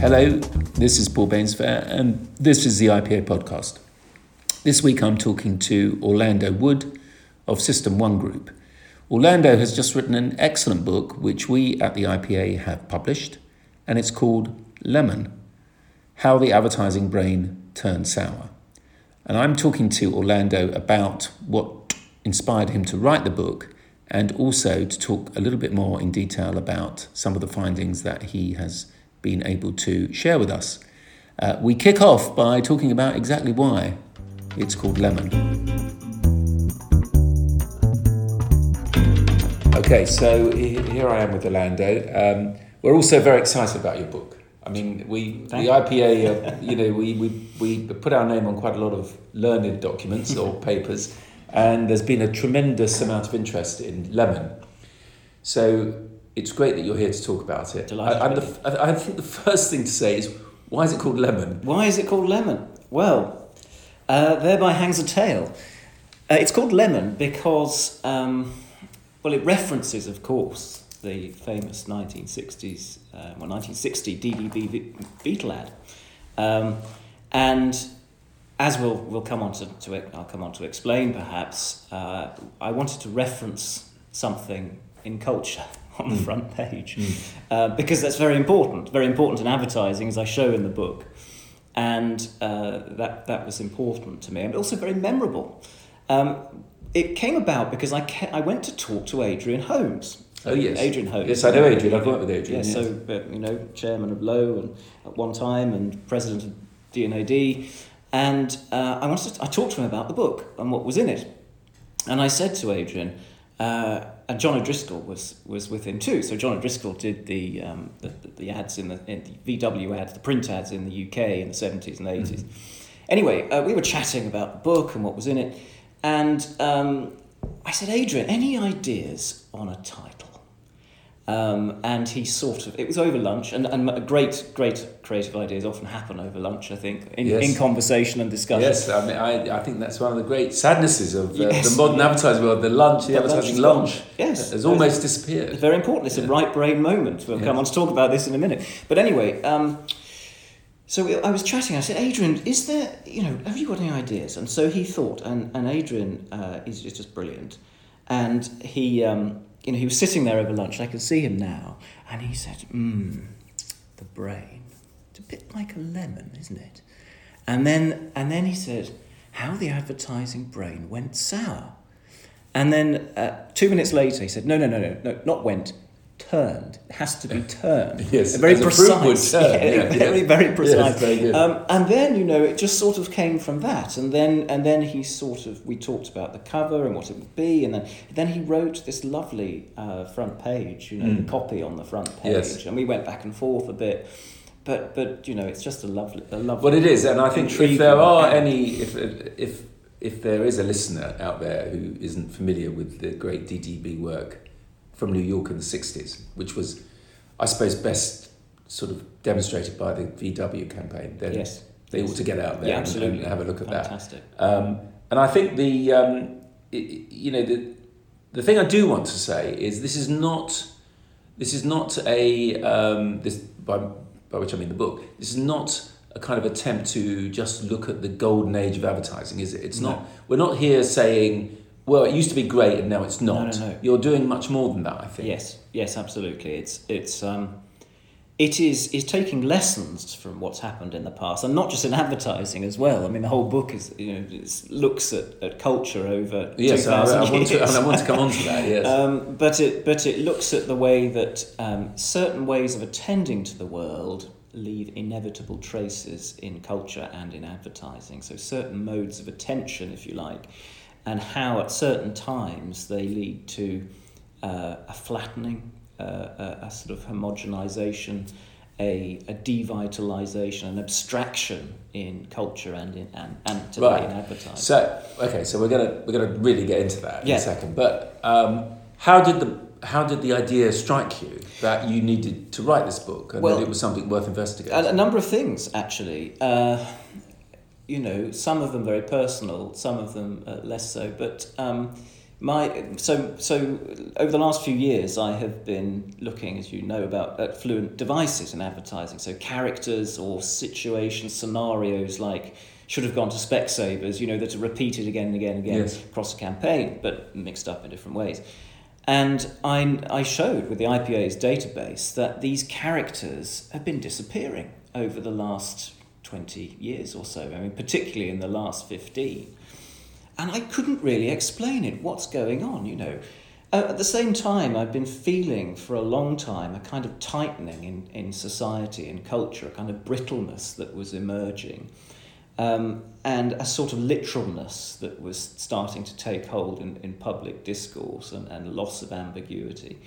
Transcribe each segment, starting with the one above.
Hello, this is Paul Bainsfair, and this is the IPA podcast. This week I'm talking to Orlando Wood of System One Group. Orlando has just written an excellent book which we at the IPA have published, and it's called Lemon How the Advertising Brain Turned Sour. And I'm talking to Orlando about what inspired him to write the book and also to talk a little bit more in detail about some of the findings that he has been able to share with us. Uh, we kick off by talking about exactly why it's called Lemon. Okay, so here I am with Orlando. Um, we're also very excited about your book. I mean, we Thank the IPA, uh, you know, we, we, we put our name on quite a lot of learned documents or papers, and there's been a tremendous amount of interest in lemon. So it's great that you're here to talk about it. I, the, I think the first thing to say is why is it called lemon? Why is it called lemon? Well, uh, thereby hangs a tale. Uh, it's called lemon because, um, well, it references, of course, the famous 1960s, uh, well, 1960 DDB Beetle ad. Um, and as we'll, we'll come on to, to, it, I'll come on to explain perhaps, uh, I wanted to reference something in culture on the mm. front page mm. uh, because that's very important, very important in advertising, as I show in the book. And uh, that, that was important to me, and also very memorable. Um, it came about because I, ca- I went to talk to Adrian Holmes. Oh yes, Adrian Holmes. Yes, I know Adrian. I've worked with Adrian. Yeah, yes. so uh, you know, chairman of Lowe and at one time, and president of D&AD, and uh, I wanted to, I talked to him about the book and what was in it, and I said to Adrian, uh, and John O'Driscoll was was with him too. So John O'Driscoll did the um, the, the, ads in the, in the VW ads, the print ads in the UK in the seventies and 80s mm-hmm. Anyway, uh, we were chatting about the book and what was in it, and um, I said, Adrian, any ideas on a title? Um, and he sort of, it was over lunch, and, and great, great creative ideas often happen over lunch, I think, in, yes. in conversation and discussion. Yes, I mean, I, I think that's one of the great sadnesses of uh, yes. the modern advertising world. The lunch, the, the advertising lunch, lunch, yes. has almost disappeared. It's very important. It's yeah. a right brain moment. We'll yes. come on to talk about this in a minute. But anyway, um, so I was chatting. I said, Adrian, is there, you know, have you got any ideas? And so he thought, and, and Adrian uh, is just brilliant. And he, um, you know, he was sitting there over lunch. I can see him now, and he said, "Mmm, the brain. It's a bit like a lemon, isn't it?" And then, and then he said, "How the advertising brain went sour." And then uh, two minutes later, he said, "No, no, no, no, no, not went turned. It has to be turned. yes, very precise. Turn. Yeah, yeah, very, very precise. Yes, very um, and then you know it just sort of came from that, and then and then he sort of we talked about the cover and what it would be, and then then he wrote this lovely uh, front page, you know, mm. the copy on the front page, yes. and we went back and forth a bit. But, but you know it's just a lovely a lovely. Well, it is, and I think if there are any if if if there is a listener out there who isn't familiar with the great DDB work, from New York in the 60s, which was, I suppose, best sort of demonstrated by the VW campaign. Then yes. They yes. ought to get out there yeah, and, and, have a look at Fantastic. that. Um, and I think the, um, it, you know, the, the thing I do want to say is this is not, this is not a, um, this, by, by which I mean the book, this is not a kind of attempt to just look at the golden age of advertising, is it? It's no. not, we're not here saying, well, it used to be great and now it's not. No, no, no. You're doing much more than that, I think. Yes, yes, absolutely. It's it's um, it is is taking lessons from what's happened in the past, and not just in advertising as well. I mean, the whole book is you know looks at, at culture over yes, I, I, want to, I want to come on to that. Yes, um, but it but it looks at the way that um, certain ways of attending to the world leave inevitable traces in culture and in advertising. So certain modes of attention, if you like and how at certain times they lead to uh, a flattening, uh, a, a, sort of homogenization, a, a devitalization, an abstraction in culture and in and, and today right. in advertising. So okay, so we're gonna we're gonna really get into that in yeah. a second. But um, how did the how did the idea strike you that you needed to write this book and well, that it was something worth investigating? A, a number of things actually. Uh, you know, some of them very personal, some of them uh, less so. But um, my so so over the last few years, I have been looking, as you know, about at fluent devices in advertising. So characters or situations, scenarios like should have gone to Specsavers, you know, that are repeated again and again and again Yes. across a campaign, but mixed up in different ways. And I, I showed with the IPA's database that these characters have been disappearing over the last 20 years or so. I mean, particularly in the last 15. And I couldn't really explain it. What's going on, you know? Uh, at the same time, I've been feeling for a long time a kind of tightening in, in society and culture, a kind of brittleness that was emerging, um, and a sort of literalness that was starting to take hold in, in public discourse and, and loss of ambiguity.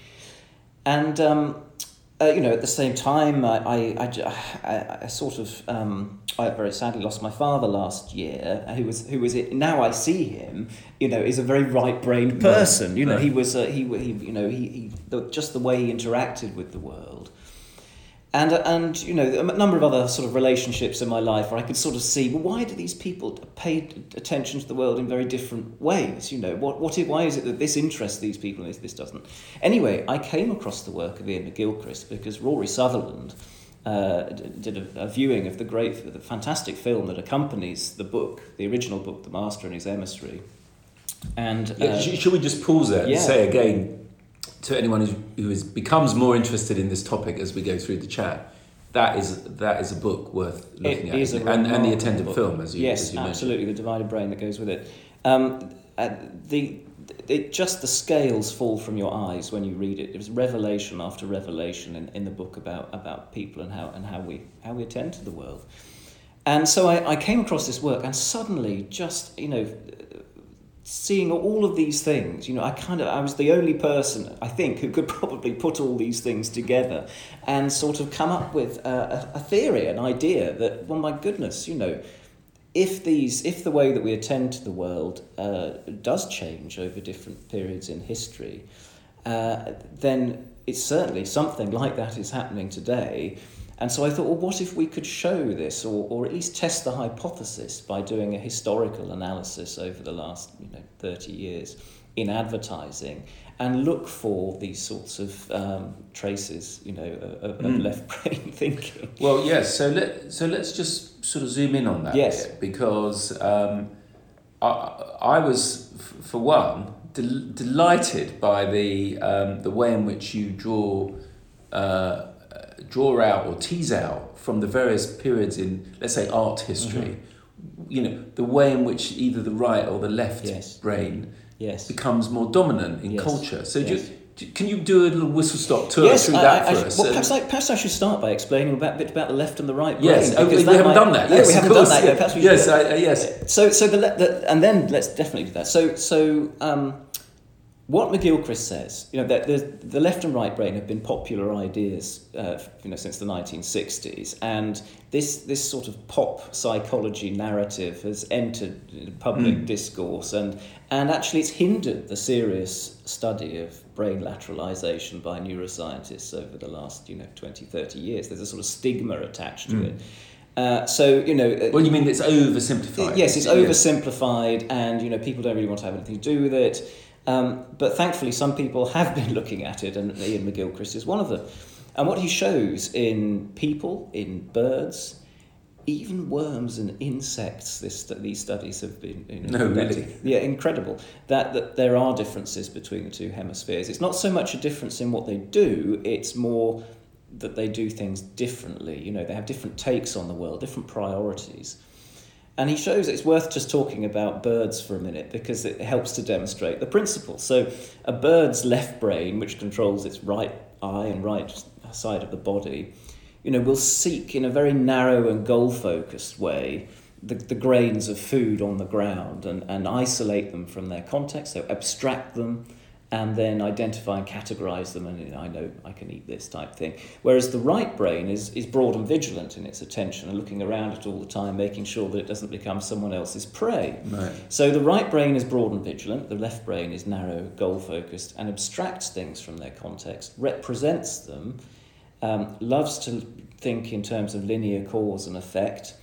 And, um, uh, you know, at the same time, I, I, I, I, sort of, um, I very sadly lost my father last year, who was, who was, it, now I see him, you know, is a very right-brained person. You know, Right. he was, uh, he, he, you know, he, he the, just the way he interacted with the world. And, and you know, a number of other sort of relationships in my life where I could sort of see, well, why do these people pay attention to the world in very different ways? You know, what, what, why is it that this interests these people and this, doesn't? Anyway, I came across the work of Iain McGilchrist because Rory Sutherland uh, did a, a viewing of the great, the fantastic film that accompanies the book, the original book, The Master and His Emissary. And uh, sh- should we just pause there yeah. and say again to anyone who's, who is, becomes more interested in this topic as we go through the chat? That is that is a book worth looking It at, is a and, and the attendant book. film, as you, yes, as you mentioned. absolutely, the divided brain that goes with it. Um, uh, the it just the scales fall from your eyes when you read it. It was revelation after revelation in, in the book about about people and how and how we how we attend to the world. And so I, I came across this work and suddenly just you know seeing all of these things you know i kind of i was the only person i think who could probably put all these things together and sort of come up with a, a, theory an idea that well my goodness you know if these if the way that we attend to the world uh, does change over different periods in history uh, then it's certainly something like that is happening today and so I thought, well, what if we could show this, or, or at least test the hypothesis by doing a historical analysis over the last you know, 30 years in advertising and look for these sorts of um, traces you know, of, of Mm. left brain thinking. Well, yes. So let so let's just sort of zoom in on that. Yes. because um, I I was f- for one del- delighted by the um, the way in which you draw. Uh, draw out or tease out from the various periods in, let's say, art history, you know, the way in which either the right or the left Yes. brain Yes. becomes more dominant in Yes. culture. So, do you, do, can you do a little whistle stop tour Yes, through I- that I- for I- us? Well, And- perhaps I, perhaps I should start by explaining about, a bit about the left and the right brain. Yes, oh, we, we haven't might- done that. Yes, we of haven't done that yeah. yet. Perhaps we yes, should. Yes. So, so the, le- the and then let's definitely do that. So, so um, what McGilchrist says, you know, that the, the left and right brain have been popular ideas, uh, you know, since the 1960s, and this this sort of pop psychology narrative has entered public Mm. discourse, and and actually it's hindered the serious study of brain lateralization by neuroscientists over the last, you know, 20, 30 years. There's a sort of stigma attached to Mm. it. Uh, so, you know, uh, Well, you mean it's oversimplified? Yes, it's Yes. oversimplified, and you know people don't really want to have anything to do with it. Um, but thankfully, some people have been looking at it, and Iain McGilchrist is one of them. And what he shows in people, in birds, even worms and insects, this these studies have been you know, No, really? yeah, incredible. That that there are differences between the two hemispheres. It's not so much a difference in what they do; it's more that they do things differently. You know, they have different takes on the world, different priorities. And he shows it's worth just talking about birds for a minute because it helps to demonstrate the principle. So, a bird's left brain, which controls its right eye and right side of the body, you know, will seek in a very narrow and goal focused way the, the grains of food on the ground and, and isolate them from their context, so abstract them and then identify and categorize them and I know I can eat this type thing. Whereas the right brain is, is broad and vigilant in its attention and looking around it all the time, making sure that it doesn't become someone else's prey. Right. So the right brain is broad and vigilant, the left brain is narrow, goal focused, and abstracts things from their context, represents them, um, loves to think in terms of linear cause and effect,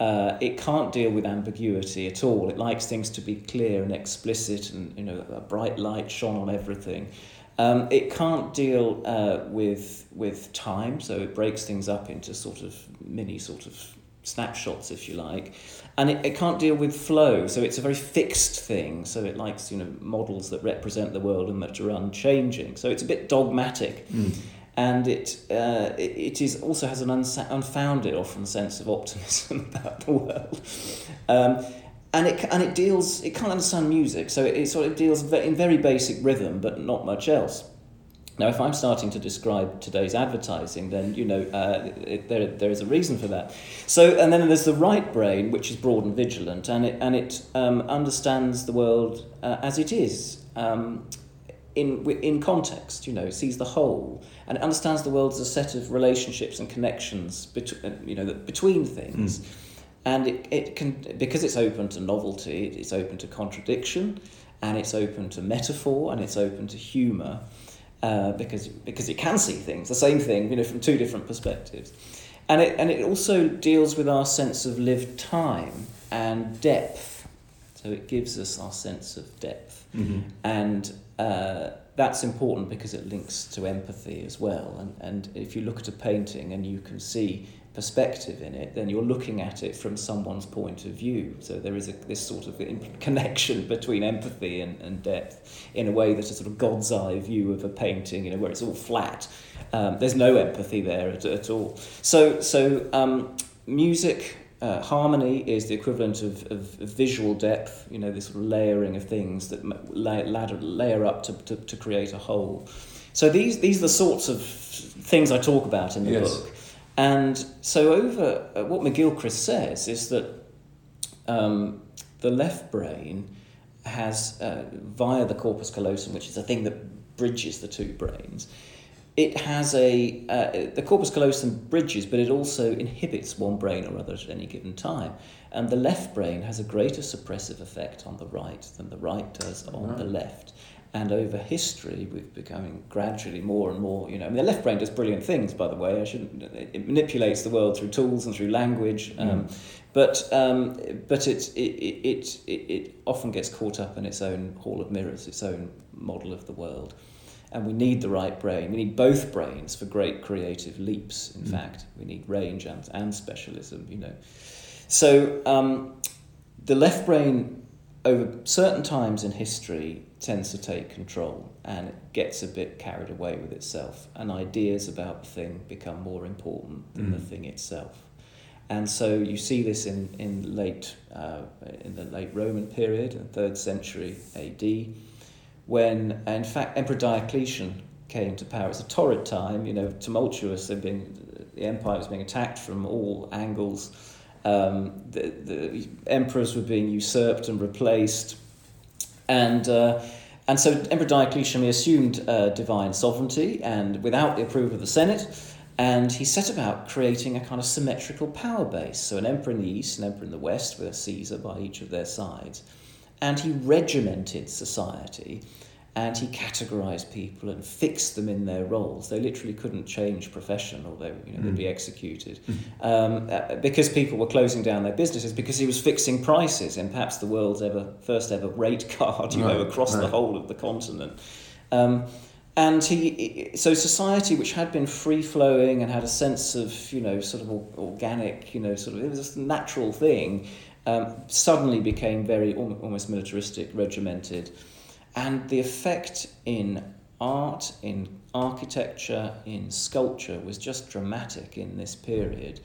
Uh, it can't deal with ambiguity at all. It likes things to be clear and explicit, and you know, a bright light shone on everything. Um, it can't deal uh, with with time, so it breaks things up into sort of mini sort of snapshots, if you like, and it, it can't deal with flow. So it's a very fixed thing. So it likes you know models that represent the world and that are unchanging. So it's a bit dogmatic. Mm. And it, uh, it, is also has an unfounded, often, sense of optimism about the world. Um, and it and it deals it can't understand music, so it, it sort of deals in very basic rhythm, but not much else. Now, if I'm starting to describe today's advertising, then you know uh, it, there there is a reason for that. So, and then there's the right brain, which is broad and vigilant, and it and it um, understands the world uh, as it is. Um, in, in context, you know, sees the whole and understands the world as a set of relationships and connections between, you know, between things. Mm and it, it can because it's open to novelty it's open to contradiction and it's open to metaphor and it's open to humor uh, because because it can see things the same thing you know from two different perspectives and it and it also deals with our sense of lived time and depth so it gives us our sense of depth mm-hmm. and uh, that's important because it links to empathy as well and and if you look at a painting and you can see perspective in it, then you're looking at it from someone's point of view. So there is a, this sort of connection between empathy and, and depth in a way that a sort of God's eye view of a painting, you know, where it's all flat. Um, there's no empathy there at, at all. So, so um, music, uh, harmony is the equivalent of, of, visual depth, you know, this sort of layering of things that la- ladder, layer up to, to, to create a whole. So these, these are the sorts of things I talk about in the yes. book. And so, over uh, what McGilchrist says is that um, the left brain has, uh, via the corpus callosum, which is a thing that bridges the two brains, it has a uh, the corpus callosum bridges, but it also inhibits one brain or other at any given time. And the left brain has a greater suppressive effect on the right than the right does on the left. And over history, we've becoming gradually more and more, you know, I mean, the left brain does brilliant things, by the way. I shouldn't, it manipulates the world through tools and through language. Um, mm. But, um, but it, it, it, it, it often gets caught up in its own hall of mirrors, its own model of the world. And we need the right brain. We need both brains for great creative leaps, in mm. fact. We need range and, and specialism, you know. So um, the left brain, over certain times in history, tends to take control and it gets a bit carried away with itself and ideas about the thing become more important than mm. the thing itself and so you see this in, in late uh, in the late Roman period, in the third century AD, when in fact Emperor Diocletian came to power. It's a torrid time, you know, tumultuous. Been, the empire was being attacked from all angles. Um, the, the emperors were being usurped and replaced. And, uh, and so Emperor Diocletian assumed uh, divine sovereignty and without the approval of the Senate, and he set about creating a kind of symmetrical power base. So an emperor in the east, an emperor in the west, with a Caesar by each of their sides. And he regimented society and he categorized people and fixed them in their roles. They literally couldn't change profession or they, you know, mm. they'd be mm. executed um, uh, because people were closing down their businesses because he was fixing prices in perhaps the world's ever first ever rate card, you right. know, across right. the whole of the continent. Um, and he, so society, which had been free flowing and had a sense of, you know, sort of organic, you know, sort of, it was a natural thing, um, suddenly became very almost militaristic, regimented. And the effect in art, in architecture, in sculpture was just dramatic in this period.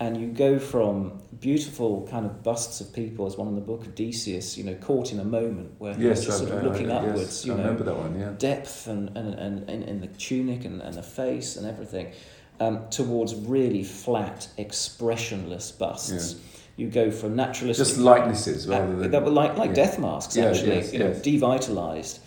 And you go from beautiful kind of busts of people, as one in the book of Decius, you know, caught in a moment where yes, just sort of looking uh, upwards, yes, you I know, remember that one, yeah. depth and, and, and, and in the tunic and, and the face and everything, um, towards really flat, expressionless busts. Yeah you go from naturalistic just likenesses rather than that were like like yeah. death masks actually yes, you know yes. devitalized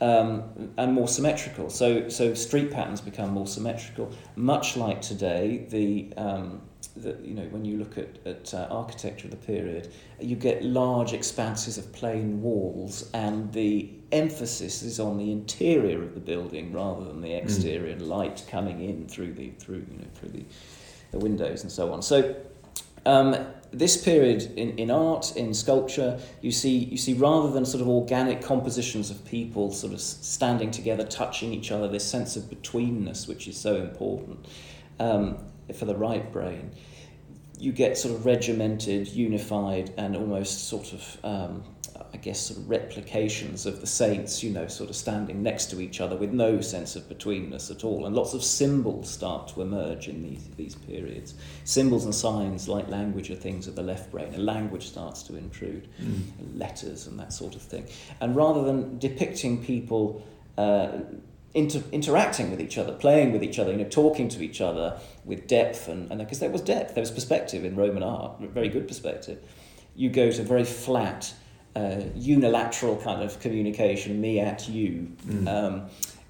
um, and more symmetrical so so street patterns become more symmetrical much like today the um, the, you know, when you look at, at uh, architecture of the period, you get large expanses of plain walls, and the emphasis is on the interior of the building rather than the mm. exterior mm. light coming in through the through you know through the, the windows and so on. So Um, this period in, in art, in sculpture, you see, you see rather than sort of organic compositions of people sort of standing together, touching each other, this sense of betweenness, which is so important um, for the right brain, you get sort of regimented, unified, and almost sort of um, I guess, sort of replications of the saints, you know, sort of standing next to each other with no sense of betweenness at all. And lots of symbols start to emerge in these, these periods. Symbols and signs, like language, are things of the left brain, and language starts to intrude, mm. and letters and that sort of thing. And rather than depicting people uh, inter- interacting with each other, playing with each other, you know, talking to each other with depth, and because there was depth, there was perspective in Roman art, very good perspective, you go to very flat, uh, unilateral kind of communication, me at you, mm. um,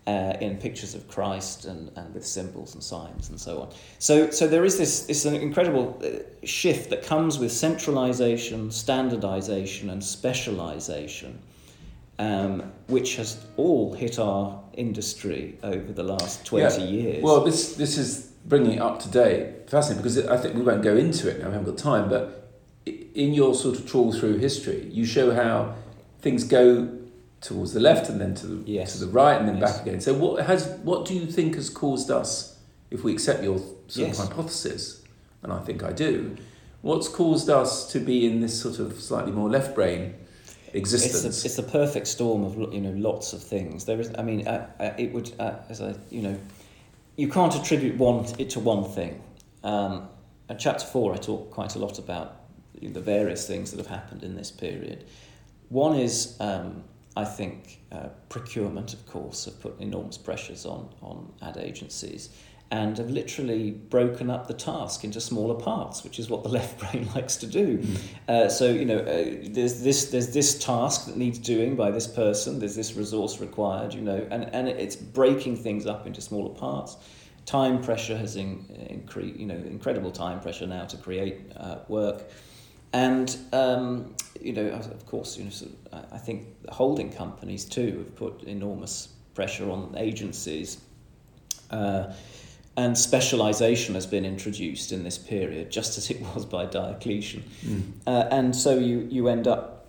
uh, in pictures of Christ and, and with symbols and signs and so on. So, so there is this, this an incredible uh, shift that comes with centralization, standardization, and specialization. Um, which has all hit our industry over the last 20 yeah. years. Well, this, this is bringing it up to date. Fascinating, because I think we won't go into it now, we haven't got time, but in your sort of trawl through history, you show how things go towards the left and then to the yes. to the right and then yes. back again. So what has what do you think has caused us, if we accept your sort yes. of hypothesis, and I think I do, what's caused us to be in this sort of slightly more left brain existence? It's a, it's a perfect storm of you know lots of things. There is, I mean, uh, uh, it would uh, as I you know, you can't attribute one it to one thing. Um, in chapter four, I talk quite a lot about the various things that have happened in this period. One is, um, I think, uh, procurement, of course, have put enormous pressures on, on ad agencies and have literally broken up the task into smaller parts, which is what the left brain likes to do. Mm. Uh, so you know, uh, there's this there's this task that needs doing by this person. There's this resource required, you know, and and it's breaking things up into smaller parts. Time pressure has in, increased, you know, incredible time pressure now to create uh, work. And um, you know, of course, you know, sort of, I think the holding companies too have put enormous pressure on agencies. Uh, and specialization has been introduced in this period, just as it was by Diocletian. Mm. Uh, and so you, you end up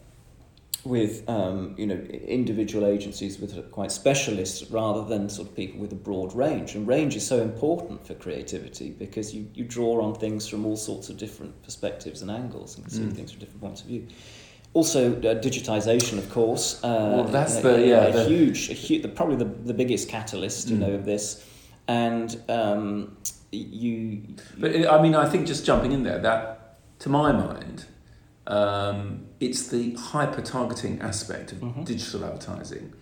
with um, you know individual agencies with quite specialists rather than sort of people with a broad range. And range is so important for creativity because you, you draw on things from all sorts of different perspectives and angles and see mm. things from different points of view. Also, uh, digitization, of course. Uh, well, that's the yeah, a, the... huge, a huge, the, probably the, the biggest catalyst, you mm. know, of this. And um, you, But I mean, I think just jumping in there, that to my mind, um, it's the hyper targeting aspect of mm-hmm. digital advertising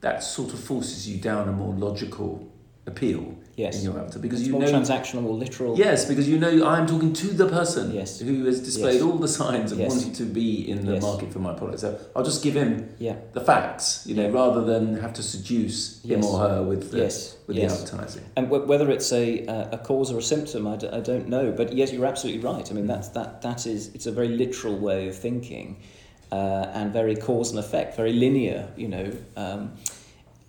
that sort of forces you down a more logical appeal yes. in your avatar because it's you more know transactional or literal. Yes, because you know I'm talking to the person yes. who has displayed yes. all the signs of yes. wanting to be in the market for my product. So I'll just give him yeah. the facts, you know, yeah. rather than have to seduce him or her with the, with the advertising. And w- whether it's a uh, a cause or a symptom, I d- I don't know. But yes, you're absolutely right. I mean, that's that that is it's a very literal way of thinking. Uh, and very cause and effect, very linear, you know, um,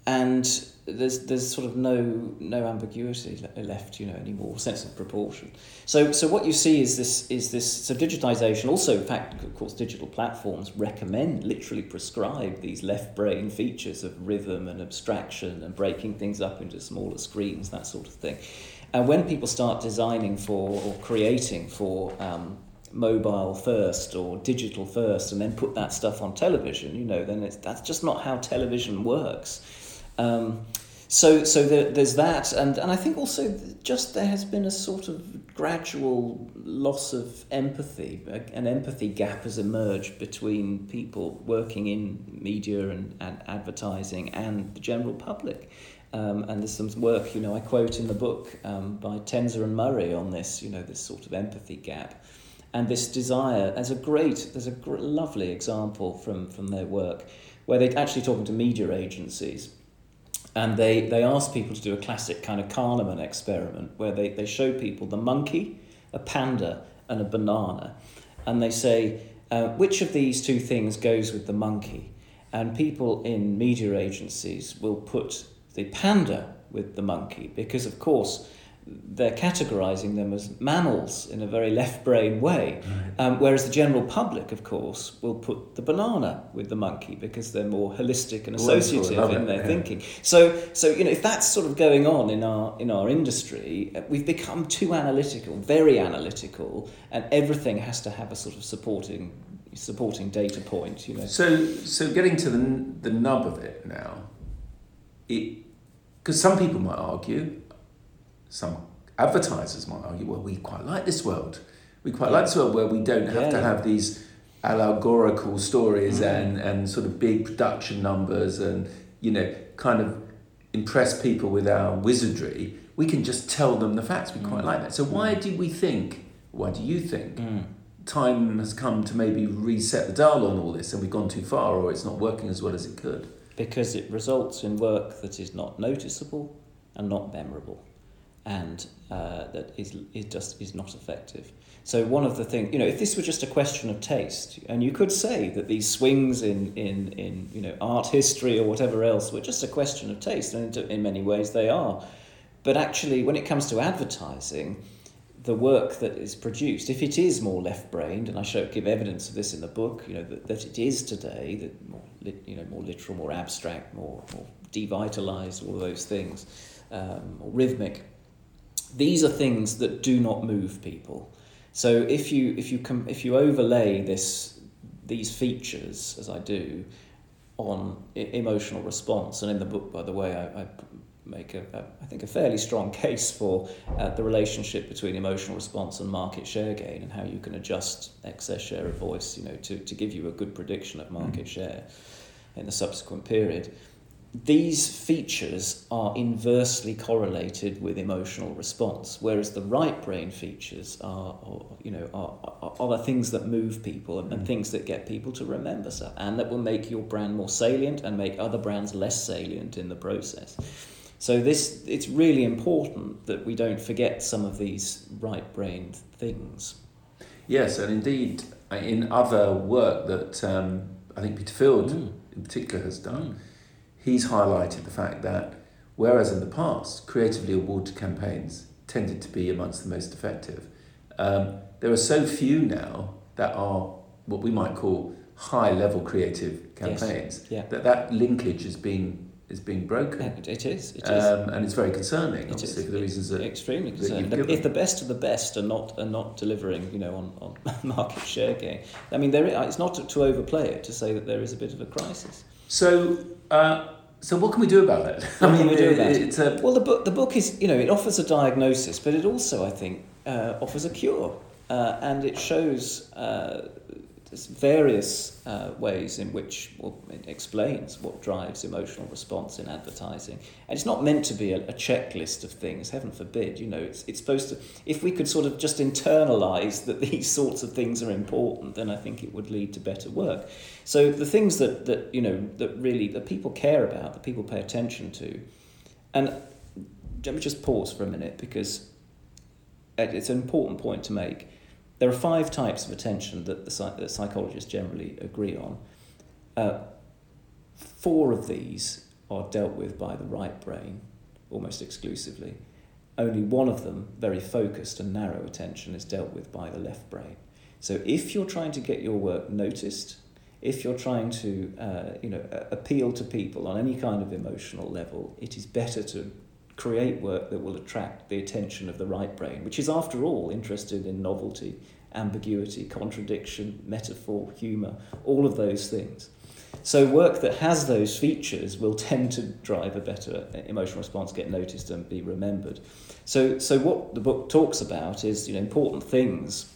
and there's there's sort of no no ambiguity left, you know, anymore. Sense of proportion. So so what you see is this is this so digitization. Also, in fact, of course, digital platforms recommend literally prescribe these left brain features of rhythm and abstraction and breaking things up into smaller screens, that sort of thing. And when people start designing for or creating for um, mobile first or digital first and then put that stuff on television, you know, then it's, that's just not how television works. Um, so so there, there's that, and, and I think also just there has been a sort of gradual loss of empathy. An empathy gap has emerged between people working in media and, and advertising and the general public. Um, and there's some work, you know, I quote in the book um, by Tenzer and Murray on this, you know, this sort of empathy gap and this desire. There's a great, there's a gr- lovely example from, from their work where they're actually talking to media agencies and they, they ask people to do a classic kind of Kahneman experiment where they, they show people the monkey, a panda, and a banana. And they say, uh, which of these two things goes with the monkey? And people in media agencies will put the panda with the monkey because, of course, they're categorizing them as mammals in a very left brain way. Um, whereas the general public, of course, will put the banana with the monkey because they're more holistic and Well, that's what I associative in their yeah. thinking. So, so you know, if that's sort of going on in our in our industry, uh, we've become too analytical, very analytical, and everything has to have a sort of supporting supporting data point. You know, So, so getting to the, the nub of it now, it because some people might argue, some advertisers might argue, well, we quite like this world. We quite like this world where we don't have Yeah, to yeah. have these allegorical stories Mm. and, and sort of big production numbers and, you know, kind of impress people with our wizardry. We can just tell them the facts. We quite Mm. like that. So why do we think, why do you think Mm. time has come to maybe reset the dial on all this and we've gone too far or it's not working as well as it could. because it results in work that is not noticeable and not memorable and uh, that is, is just is not effective. So one of the things, you know, if this were just a question of taste, and you could say that these swings in, in, in you know, art history or whatever else were just a question of taste, and in- many ways they are. But actually, when it comes to advertising, the work that is produced, if it is more left-brained, and I show give evidence of this in the book, you know that, that it is today, that more you know more literal, more abstract, more more devitalized, all those things, um, rhythmic. These are things that do not move people. So if you if you com- if you overlay this these features as I do on e- emotional response, and in the book, by the way, I, I make a, a I think a fairly strong case for uh, the relationship between emotional response and market share gain, and how you can adjust excess share of voice, you know, to, to give you a good prediction of market share in the subsequent period. These features are inversely correlated with emotional response, whereas the right brain features are, are you know, are, are, are the things that move people and, and things that get people to remember stuff, and that will make your brand more salient and make other brands less salient in the process. So this, it's really important that we don't forget some of these right brain things. Yes, and indeed, uh, in other work that um, I think Peter Field Mm. in particular has done, he's highlighted the fact that whereas in the past, creatively awarded campaigns tended to be amongst the most effective, um, there are so few now that are what we might call high level creative Yes. campaigns Yeah. that that linkage is being is being broken. It, it is. It is. Um, and it's very concerning, It obviously, is. for the reasons that extremely concerning. If the best of the best are not are not delivering, you know, on, on market share gain, I mean, there it's not to, to overplay it to say that there is a bit of a crisis. So, uh, so what can we do about it? What can we do about it? It's a, Well, the book the book is you know it offers a diagnosis, but it also I think uh, offers a cure, uh, and it shows uh, there's various uh, ways in which well, it explains what drives emotional response in advertising. And it's not meant to be a, a checklist of things. Heaven forbid. You know, it's it's supposed to. If we could sort of just internalize that these sorts of things are important, then I think it would lead to better work. So the things that that you know that really that people care about, that people pay attention to, and let me just pause for a minute because it's an important point to make. There are five types of attention that the, that psychologists generally agree on. Uh, four of these are dealt with by the right brain almost exclusively. Only one of them, very focused and narrow attention, is dealt with by the left brain. So if you're trying to get your work noticed, if you're trying to uh, you know, appeal to people on any kind of emotional level, it is better to create work that will attract the attention of the right brain, which is, after all, interested in novelty, ambiguity, contradiction, metaphor, humour, all of those things. So, work that has those features will tend to drive a better emotional response, get noticed, and be remembered. So, so what the book talks about is you know, important things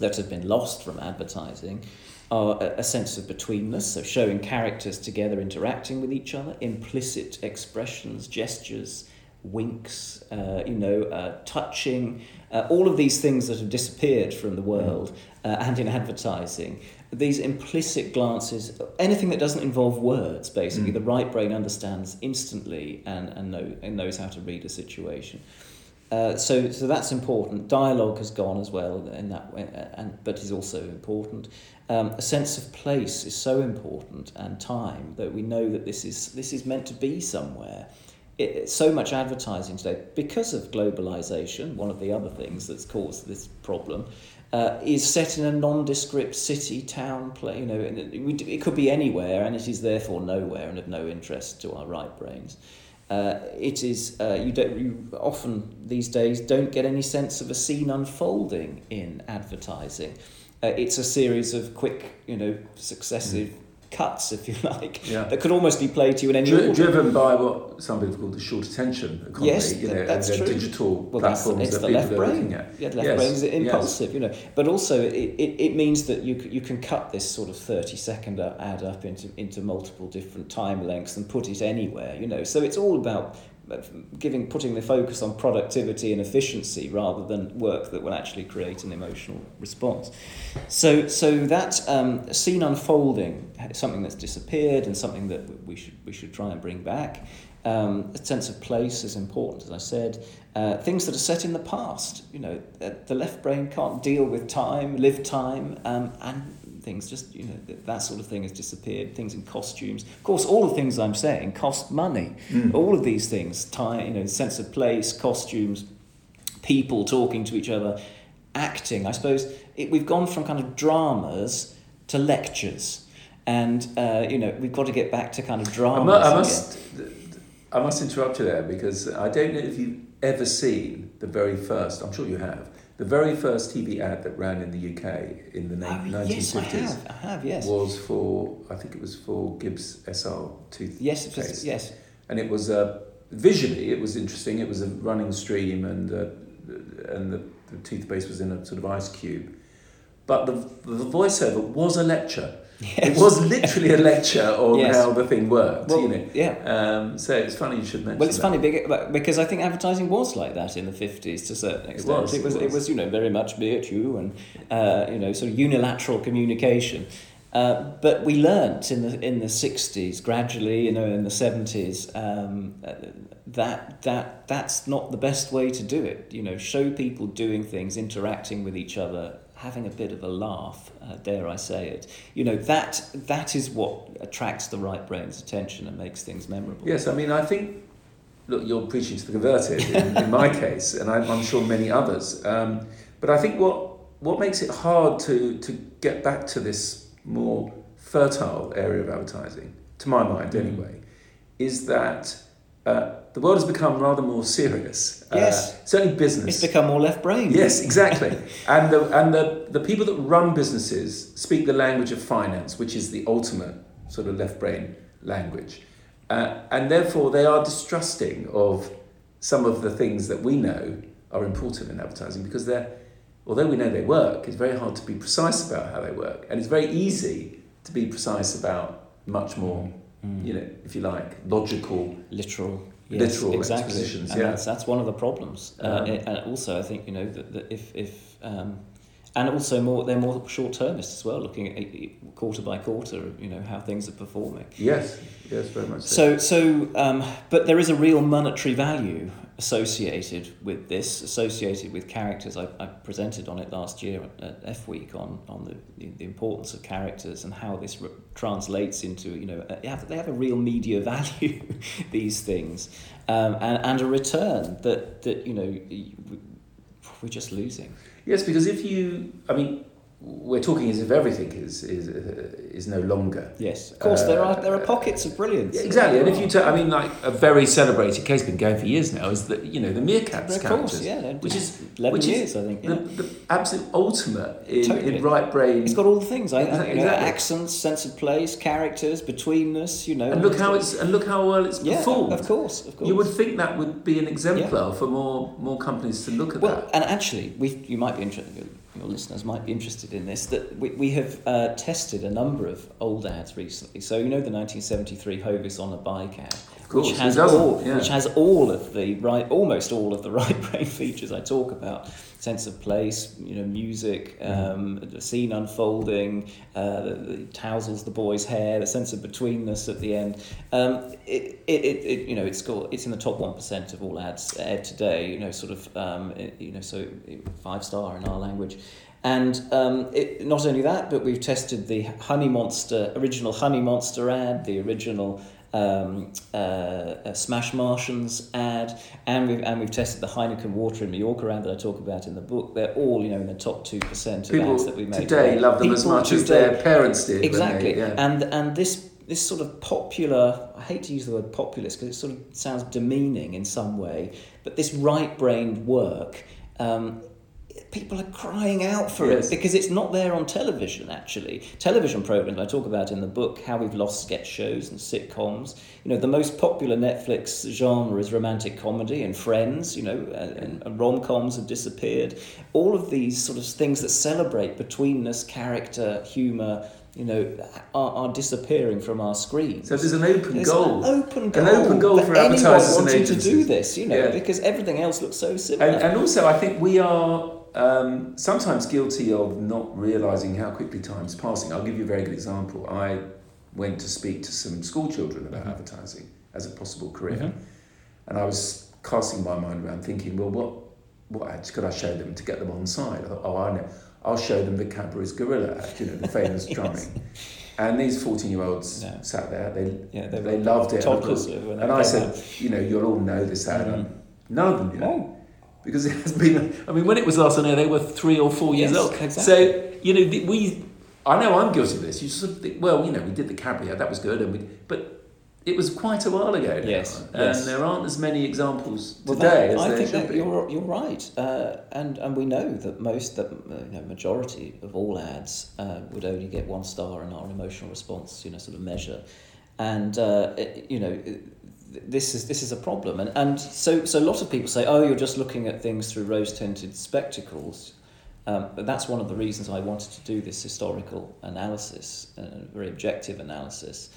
that have been lost from advertising are a, a sense of betweenness, so showing characters together interacting with each other, implicit expressions, gestures, winks, uh, you know, uh, touching, uh, all of these things that have disappeared from the world uh, and in advertising. These implicit glances, anything that doesn't involve words, basically, Mm. the right brain understands instantly and, and, know, and knows how to read a situation. Uh, so, so that's important. Dialogue has gone as well in that way, uh, and but is also important. Um, a sense of place is so important, and time that we know that this is this is meant to be somewhere, it, so much advertising today because of globalization. One of the other things that's caused this problem. Uh, is set in a nondescript city, town, play, you know, it, it could be anywhere, and it is therefore nowhere and of no interest to our right brains. Uh, it is uh, you don't you often these days don't get any sense of a scene unfolding in advertising. Uh, it's a series of quick, you know, successive. Cuts, if you like, yeah. that could almost be played to you in any Dri- Driven by what some people call the short attention economy, yes, you know, that's and true. digital well, platforms it's that the left brain. Yeah, left yes. brain is impulsive, yes. you know. But also, it, it, it means that you you can cut this sort of thirty second ad up into into multiple different time lengths and put it anywhere, you know. So it's all about giving putting the focus on productivity and efficiency rather than work that will actually create an emotional response. So so that um, scene unfolding something that's disappeared and something that we should we should try and bring back. Um, a sense of place is important, as I said. Uh, things that are set in the past, you know, the left brain can't deal with time, live time, um, and things. Just you know that sort of thing has disappeared. Things in costumes, of course, all the things I'm saying cost money. Mm. All of these things, time, you know, sense of place, costumes, people talking to each other, acting. I suppose it, we've gone from kind of dramas to lectures, and uh, you know we've got to get back to kind of dramas. I must, I must interrupt you there because I don't know if you've ever seen the very first. I'm sure you have the very first TV ad that ran in the UK in the oh, 1950s yes, I have. I have, yes. was for, I think it was for Gibbs SR toothpaste. Yes, was, yes. And it was, uh, visually, it was interesting. It was a running stream and, uh, and the, the toothpaste was in a sort of ice cube. But the, the voiceover was a lecture. Yes. It was literally a lecture on yes. how the thing worked. Well, you know. Yeah. Um, so it's funny you should mention. Well, it's that. funny because I think advertising was like that in the fifties to a certain extent. It was. It was. It was, it was you know very much be it you and uh, you know sort of unilateral communication. Uh, but we learnt in the in the sixties gradually, you know, in the seventies, um, that that that's not the best way to do it. You know, show people doing things, interacting with each other, having a bit of a laugh, uh, dare I say it, you know, that, that is what attracts the right brain's attention and makes things memorable. Yes, I mean, I think, look, you're preaching to the converted in, in my case, and I'm, I'm sure many others. Um, but I think what, what makes it hard to, to get back to this more fertile area of advertising, to my mind mm. anyway, mm. is that uh, the world has become rather more serious. Uh, yes. Uh, certainly business. It's become more left brain. Yes, exactly. and the, and the, the people that run businesses speak the language of finance, which is the ultimate sort of left brain language. Uh, and therefore, they are distrusting of some of the things that we know are important in advertising because they're, although we know they work, it's very hard to be precise about how they work. And it's very easy to be precise about much more mm. you know, if you like, logical, literal, yes, literal exactly. expositions. And yeah, that's, that's one of the problems. Um, uh, and also, I think you know that, that if if um, and also more they're more short termist as well, looking at quarter by quarter, you know how things are performing. Yes, yes, very much. So, so, so um, but there is a real monetary value associated with this, associated with characters. I, I presented on it last year at F Week on, on the, the importance of characters and how this re- translates into, you know, they have, they have a real media value, these things, um, and, and a return that, that, you know, we're just losing. Yes, because if you, I mean, we're talking as if everything is is uh, is no longer. Yes, of course uh, there are there are pockets of brilliance. Yeah, exactly, and if you, I mean, like a very celebrated case been going for years now is that you know the meerkats of characters, course, yeah, which is eleven which years, is I think. Yeah. The, the absolute ultimate in, totally. in right brain. It's got all the things. I, exactly, you know, exactly. accents, sense of place, characters, betweenness. You know, and look how it's and look how well it's yeah, performed. Of course, of course. You would think that would be an exemplar yeah. for more more companies to look at well, that. and actually, we you might be interested your listeners might be interested in this, that we, we have uh, tested a number of old ads recently. So, you know, the 1973 Hovis on a bike ad, course, which, has all, yeah. which has all of the right, almost all of the right brain features I talk about sense of place, you know, music, mm-hmm. um, the scene unfolding, uh, the, the tousles the boy's hair, the sense of betweenness at the end. Um, it, it, it, it, you know, it's got, it's in the top one percent of all ads aired today. You know, sort of, um, it, you know, so five star in our language. And um, it, not only that, but we've tested the Honey Monster, original Honey Monster ad, the original um, uh, Smash Martians ad, and we've and we've tested the Heineken water in Mallorca ad that I talk about in the book. They're all you know in the top two percent of People ads that we make today love them as People much as their parents did. when they- Exactly, yeah. and and this this sort of popular. I hate to use the word populist because it sort of sounds demeaning in some way, but this right-brained work. Um, People are crying out for Yes. it because it's not there on television. Actually, television programs I talk about in the book how we've lost sketch shows and sitcoms. You know, the most popular Netflix genre is romantic comedy and Friends. You know, and, and rom coms have disappeared. All of these sort of things that celebrate betweenness, character, humour, you know, are, are disappearing from our screens. So there's an open There's goal. An open An goal. open goal for anyone advertisers and wanting to do this, you know, Yeah. because everything else looks so similar. And, and also, I think we are um, sometimes guilty of not realizing how quickly time's passing. I'll give you a very good example. I went to speak to some school children about Mm-hmm. advertising as a possible career, and I was casting my mind around, thinking, well, what what ads could I show them to get them on side? I thought, oh, I know. I'll show them the Cadbury's Gorilla ad, you know, the famous drumming. And these 14 year olds sat there, they, Yeah, they they, loved it. And, course- and I said, you know, you'll all know this ad. Mhm. None of them. Oh. Because it has been, I mean, when it was last on air, they were three or four years Yes, old. exactly. So, you know, the- we, I know I'm guilty of this. You sort of think, well, you know, we did the ad, that was good. And we, but it was quite a while ago now. Yes, And yes. there aren't as many examples Well, today that- I think that be. you're you're right, uh, and and we know that most that you know majority of all ads uh, would only get one star in our emotional response, you know, sort of measure, and uh, it- you know. it- This is this is a problem, and and so so a lot of people say, oh, you're just looking at things through rose tinted spectacles, um, but that's one of the reasons I wanted to do this historical analysis, uh, very objective analysis,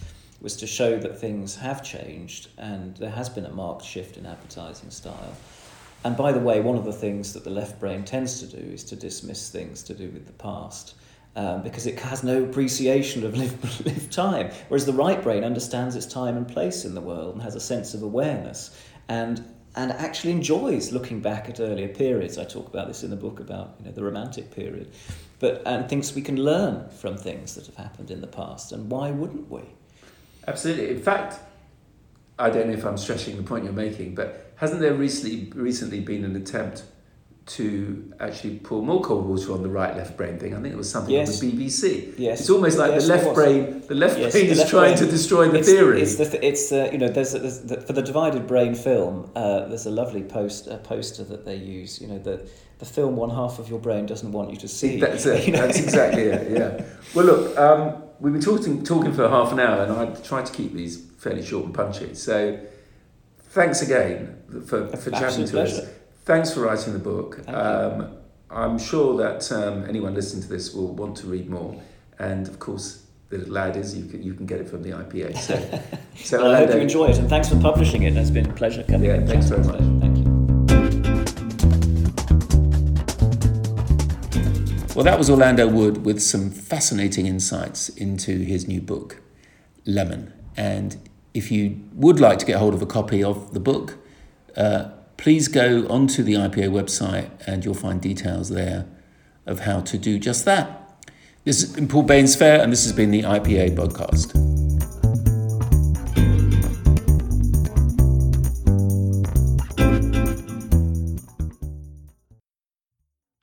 was to show that things have changed and there has been a marked shift in advertising style. And by the way, one of the things that the left brain tends to do is to dismiss things to do with the past. Um, because it has no appreciation of lived, lived time, whereas the right brain understands its time and place in the world and has a sense of awareness, and and actually enjoys looking back at earlier periods. I talk about this in the book about you know the romantic period, but and thinks we can learn from things that have happened in the past, and why wouldn't we? Absolutely. In fact, I don't know if I'm stretching the point you're making, but hasn't there recently recently been an attempt to actually pour more cold water on the right left brain thing? I think it was something Yes. on the BBC. Yes. It's almost like Yes, the left brain. The left Yes, brain the is left trying brain. to destroy the it's, theory. It's the, it's the, you know, there's, there's the, for the divided brain film, uh, there's a lovely post, a poster that they use. You know, the the film one half of your brain doesn't want you to see. That's it. You know? That's exactly it. Yeah. Well, look, um, we've been talking talking for half an hour, and I tried to keep these fairly short and punchy. So, thanks again for, for chatting to us. Thanks for writing the book. Um, I'm sure that um, anyone listening to this will want to read more, and of course, the little ad is you can you can get it from the IPA. So, so Well, I hope you enjoy it, and thanks for publishing it. It's been a pleasure coming. Yeah, thanks very much. Thank you. Well, that was Orlando Wood with some fascinating insights into his new book, Lemon. And if you would like to get hold of a copy of the book, uh, please go onto the IPA website and you'll find details there of how to do just that. This been Paul Bainsfair, and this has been the IPA podcast.